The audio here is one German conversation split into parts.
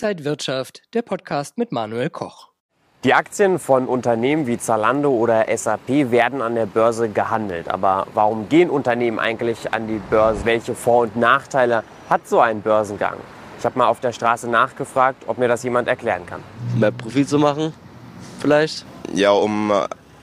Inside Wirtschaft, der Podcast mit Manuel Koch. Die Aktien von Unternehmen wie Zalando oder SAP werden an der Börse gehandelt. Aber warum gehen Unternehmen eigentlich an die Börse? Welche Vor- und Nachteile hat so ein Börsengang? Ich habe mal auf der Straße nachgefragt, ob mir das jemand erklären kann. Mehr Profit zu machen, vielleicht? Ja, um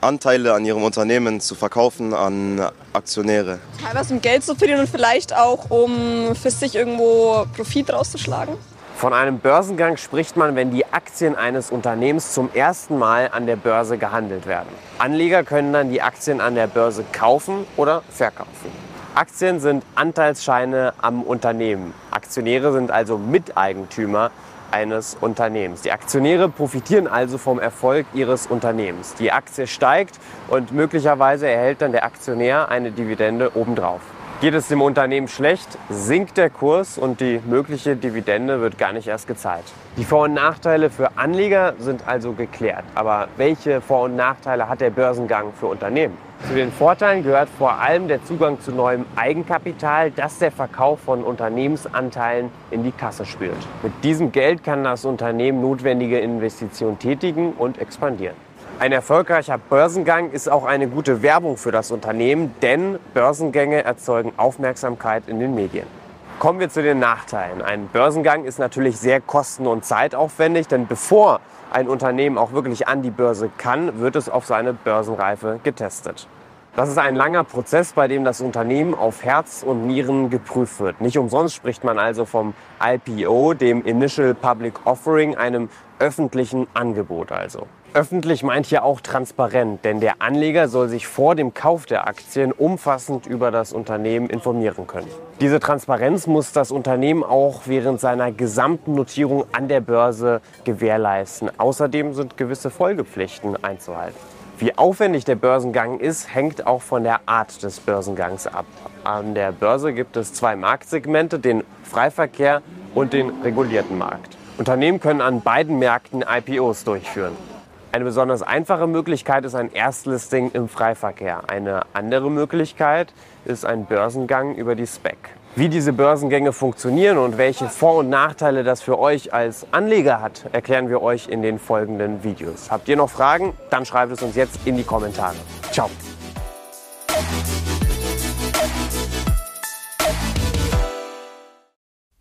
Anteile an ihrem Unternehmen zu verkaufen an Aktionäre. Teilweise um Geld zu verdienen und vielleicht auch um für sich irgendwo Profit rauszuschlagen. Von einem Börsengang spricht man, wenn die Aktien eines Unternehmens zum ersten Mal an der Börse gehandelt werden. Anleger können dann die Aktien an der Börse kaufen oder verkaufen. Aktien sind Anteilsscheine am Unternehmen. Aktionäre sind also Miteigentümer eines Unternehmens. Die Aktionäre profitieren also vom Erfolg ihres Unternehmens. Die Aktie steigt und möglicherweise erhält dann der Aktionär eine Dividende obendrauf. Geht es dem Unternehmen schlecht, sinkt der Kurs und die mögliche Dividende wird gar nicht erst gezahlt. Die Vor- und Nachteile für Anleger sind also geklärt. Aber welche Vor- und Nachteile hat der Börsengang für Unternehmen? Zu den Vorteilen gehört vor allem der Zugang zu neuem Eigenkapital, das der Verkauf von Unternehmensanteilen in die Kasse spült. Mit diesem Geld kann das Unternehmen notwendige Investitionen tätigen und expandieren. Ein erfolgreicher Börsengang ist auch eine gute Werbung für das Unternehmen, denn Börsengänge erzeugen Aufmerksamkeit in den Medien. Kommen wir zu den Nachteilen. Ein Börsengang ist natürlich sehr kosten- und zeitaufwendig, denn bevor ein Unternehmen auch wirklich an die Börse kann, wird es auf seine Börsenreife getestet. Das ist ein langer Prozess, bei dem das Unternehmen auf Herz und Nieren geprüft wird. Nicht umsonst spricht man also vom IPO, dem Initial Public Offering, einem öffentlichen Angebot also. Öffentlich meint hier auch transparent, denn der Anleger soll sich vor dem Kauf der Aktien umfassend über das Unternehmen informieren können. Diese Transparenz muss das Unternehmen auch während seiner gesamten Notierung an der Börse gewährleisten. Außerdem sind gewisse Folgepflichten einzuhalten. Wie aufwendig der Börsengang ist, hängt auch von der Art des Börsengangs ab. An der Börse gibt es zwei Marktsegmente, den Freiverkehr und den regulierten Markt. Unternehmen können an beiden Märkten IPOs durchführen. Eine besonders einfache Möglichkeit ist ein Erstlisting im Freiverkehr. Eine andere Möglichkeit ist ein Börsengang über die SPEC. Wie diese Börsengänge funktionieren und welche Vor- und Nachteile das für euch als Anleger hat, erklären wir euch in den folgenden Videos. Habt ihr noch Fragen? Dann schreibt es uns jetzt in die Kommentare. Ciao!